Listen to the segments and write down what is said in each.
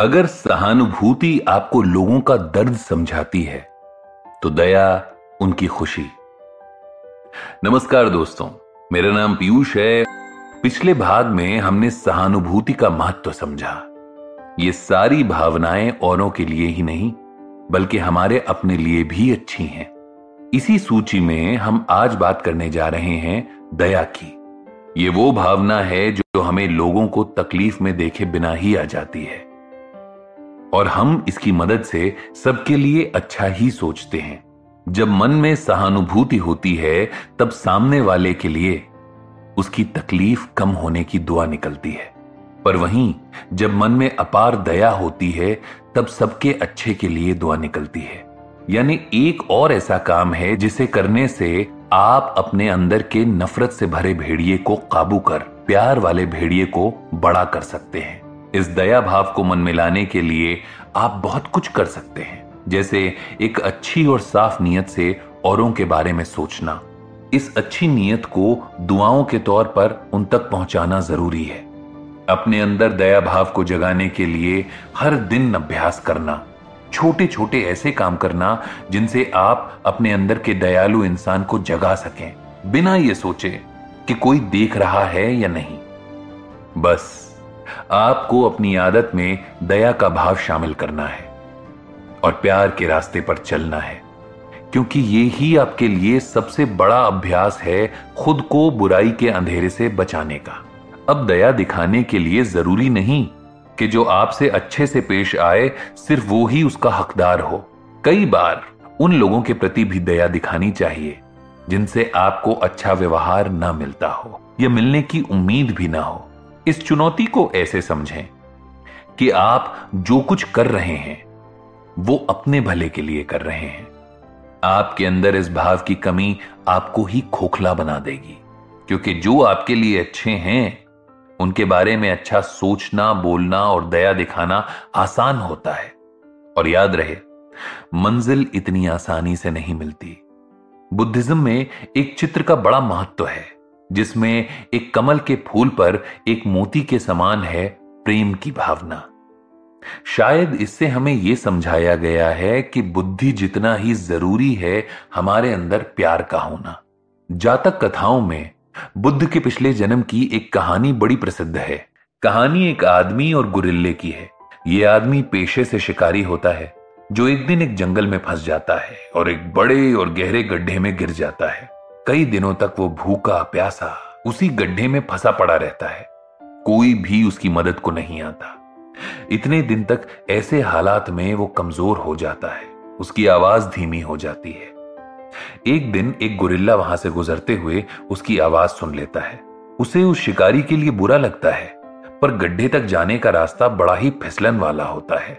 अगर सहानुभूति आपको लोगों का दर्द समझाती है तो दया उनकी खुशी। नमस्कार दोस्तों, मेरा नाम पीयूष है। पिछले भाग में हमने सहानुभूति का महत्व समझा। ये सारी भावनाएँ औरों के लिए ही नहीं, बल्कि हमारे अपने लिए भी अच्छी हैं। इसी सूची में हम आज बात करने जा रहे हैं दया की। ये वो भावना है जो हमें लोगों को तकलीफ़ में देखे बिना ही आ जाती है। और हम इसकी मदद से सबके लिए अच्छा ही सोचते हैं। जब मन में सहानुभूति होती है, तब सामने वाले के लिए उसकी तकलीफ़ कम होने की दुआ निकलती है। पर वहीं, जब मन में अपार दया होती है, तब सबके अच्छे के लिए दुआ निकलती है। यानी एक और ऐसा काम है जिसे करने से आप अपने अंदर के नफरत से भरे भेड़िए को काबू कर, प्यार वाले भेड़िए को बड़ा कर सकते हैं। इस दया भाव को मन में लाने के लिए आप बहुत कुछ कर सकते हैं। जैसे एक अच्छी और साफ़ नीयत से औरों के बारे में सोचना। इस अच्छी नीयत को दुआओं के तौर पर उन तक पहुंचाना ज़रूरी है। अपने अंदर दया भाव को जगाने के लिए हर दिन अभ्यास करना। छोटे छोटे ऐसे काम करना जिनसे आप अपने अंदर के दयालु इंसान को जगा सकें। बिना ये सोचे कि कोई देख रहा है या नहीं। बस। आपको अपनी आदत में दया का भाव शामिल करना है और प्यार के रास्ते पर चलना है, क्योंकि ये ही आपके लिए सबसे बड़ा अभ्यास है खुद को बुराई के अंधेरे से बचाने का। अब दया दिखाने के लिए ज़रूरी नहीं कि जो आपसे अच्छे से पेश आए, सिर्फ़ वो ही उसका हकदार हो। कई बार उन लोगों के प्रति भी दया दिखानी चाहिए, जिनसे आपको अच्छा व्यवहार ना मिलता हो या मिलने की उम्मीद भी ना हो। इस चुनौती को ऐसे समझें कि आप जो कुछ कर रहे हैं, वो अपने भले के लिए कर रहे हैं। आपके अंदर इस भाव की कमी आपको ही खोखला बना देगी, क्योंकि जो आपके लिए अच्छे हैं, उनके बारे में अच्छा सोचना, बोलना और दया दिखाना आसान होता है। और याद रहे, मंजिल इतनी आसानी से नहीं मिलती। बुद्धिज्म में एक चित्र का बड़ा महत्व है। जिसमें एक कमल के फूल पर एक मोती के समान है प्रेम की भावना। शायद इससे हमें यह समझाया गया है कि बुद्धि जितना ही ज़रूरी है हमारे अंदर प्यार का होना। जातक कथाओं में बुद्ध के पिछले जन्म की एक कहानी बड़ी प्रसिद्ध है। कहानी एक आदमी और गुरिल्ले की है। यह आदमी पेशे से शिकारी होता है, जो एक दिन एक जंगल में फंस जाता है और एक बड़े और गहरे गड्ढे में गिर जाता है। कई दिनों तक वो भूखा, प्यासा, उसी गड्ढे में फंसा पड़ा रहता है। कोई भी उसकी मदद को नहीं आता। इतने दिन तक ऐसे हालात में वो कमज़ोर हो जाता है। उसकी आवाज़ धीमी हो जाती है। एक दिन एक गुरिल्ला वहाँ से गुजरते हुए उसकी आवाज़ सुन लेता है। उसे उस शिकारी के लिए बुरा लगता है, पर गड्ढे तक जाने का रास्ता बड़ा ही फिसलन वाला होता है।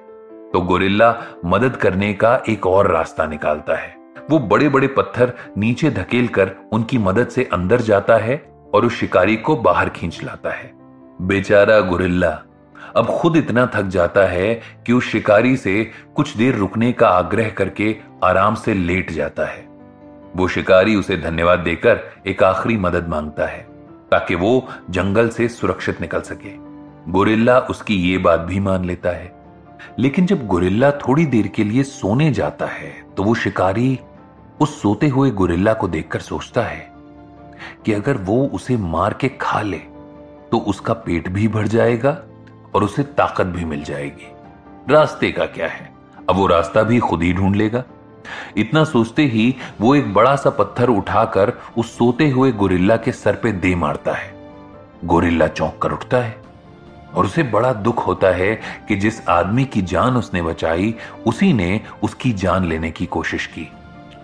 तो गोरिल्ला मदद करने का एक और रास्ता निकालता है। वो बड़े बड़े पत्थर नीचे धकेल कर उनकी मदद से अंदर जाता है और उस शिकारी को बाहर खींच लाता है। बेचारा गुरिल्ला, अब खुद इतना थक जाता है कि उस शिकारी से कुछ देर रुकने का आग्रह करके आराम से लेट जाता है। वो शिकारी उसे धन्यवाद देकर एक आखिरी मदद माँगता है, ताकि वो जंगल से सुरक्षित निकल सके। गोरिल्ला उसकी ये बात भी मान लेता है। लेकिन जब गोरिल्ला थोड़ी देर के लिए सोने जाता है तो वो शिकारी उस सोते हुए गोरिल्ला को देखकर सोचता है कि अगर वो उसे मार के खा ले तो उसका पेट भी भर जाएगा और उसे ताकत भी मिल जाएगी। रास्ते का क्या है? अब वो रास्ता भी खुद ही ढूंढ लेगा। इतना सोचते ही वो एक बड़ा सा पत्थर उठाकर उस सोते हुए गोरिल्ला के सर पे दे मारता है। गोरिल्ला चौंक कर उठता है और उसे बड़ा दुख होता है कि जिस आदमी की जान उसने बचाई, उसी ने उसकी जान लेने की कोशिश की।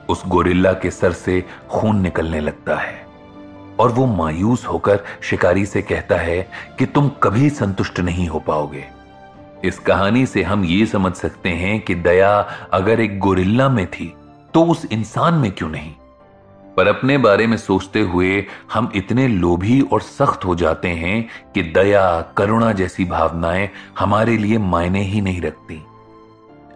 उस गोरिल्ला के सर से खून निकलने लगता है। और वो मायूस होकर शिकारी से कहता है कि तुम कभी संतुष्ट नहीं हो पाओगे। इस कहानी से हम ये समझ सकते हैं कि दया अगर एक गोरिल्ला में थी तो उस इंसान में क्यों नहीं? पर अपने बारे में सोचते हुए हम इतने लोभी और सख्त हो जाते हैं कि दया, करुणा जैसी भावनाएँ हमारे लिए मायने ही नहीं रखती।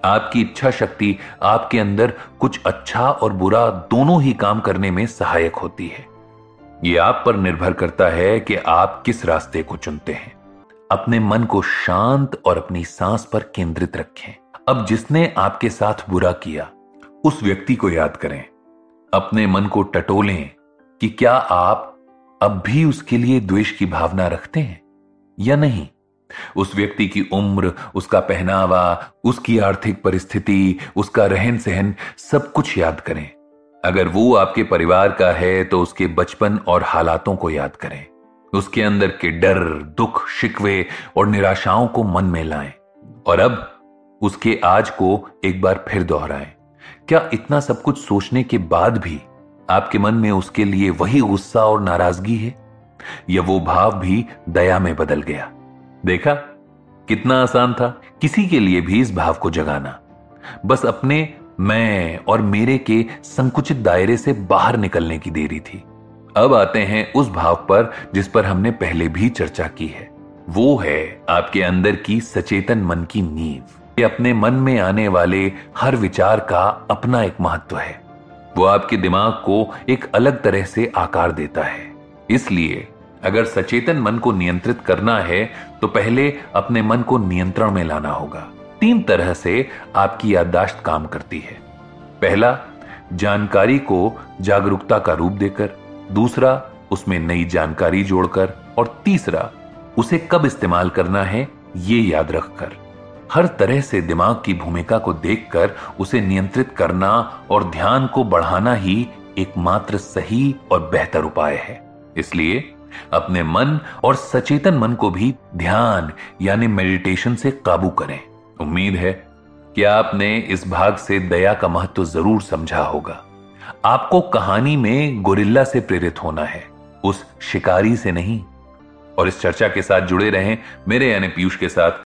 आपकी इच्छा शक्ति आपके अंदर कुछ अच्छा और बुरा दोनों ही काम करने में सहायक होती है। यह आप पर निर्भर करता है कि आप किस रास्ते को चुनते हैं। अपने मन को शांत और अपनी सांस पर केंद्रित रखें। अब जिसने आपके साथ बुरा किया, उस व्यक्ति को याद करें। अपने मन को टटोलें कि क्या आप अब भी उसके लिए द्वेष की भावना रखते हैं या नहीं। उस व्यक्ति की उम्र, उसका पहनावा, उसकी आर्थिक परिस्थिति, उसका रहन सहन सब कुछ याद करें। अगर वो आपके परिवार का है तो उसके बचपन और हालातों को याद करें। उसके अंदर के डर, दुख, शिकवे और निराशाओं को मन में लाएँ। और अब उसके आज को एक बार फिर दोहराएँ। क्या इतना सब कुछ सोचने के बाद भी आपके मन में उसके लिए वही गुस्सा और नाराज़गी है? या वो भाव भी दया में बदल गया? देखा? कितना आसान था। किसी के लिए भी इस भाव को जगाना। बस अपने, मैं और मेरे के संकुचित दायरे से बाहर निकलने की देरी थी। अब आते हैं उस भाव पर जिस पर हमने पहले भी चर्चा की है। वो है आपके अंदर की सचेतन मन की नींव। ये अपने मन में आने वाले हर विचार का अपना एक महत्व है। वो आपके दिमाग को एक अलग तरह से आकार देता है। इसलिए अगर सचेतन मन को नियंत्रित करना है तो पहले अपने मन को नियंत्रण में लाना होगा। तीन तरह से आपकी याददाश्त काम करती है। पहला, जानकारी को जागरूकता का रूप देकर। दूसरा, उसमें नई जानकारी जोड़कर। और तीसरा, उसे कब इस्तेमाल करना है, ये याद रखकर। हर तरह से दिमाग की भूमिका को देखकर उसे नियंत्रित करना और ध्यान को बढ़ाना ही एकमात्र सही और बेहतर उपाय है। इसलिए अपने मन और सचेतन मन को भी ध्यान, यानी मेडिटेशन से काबू करें। उम्मीद है कि आपने इस भाग से दया का महत्व ज़रूर समझा होगा। आपको कहानी में गोरिल्ला से प्रेरित होना है, उस शिकारी से नहीं। और इस चर्चा के साथ जुड़े रहें मेरे यानी पीयूष के साथ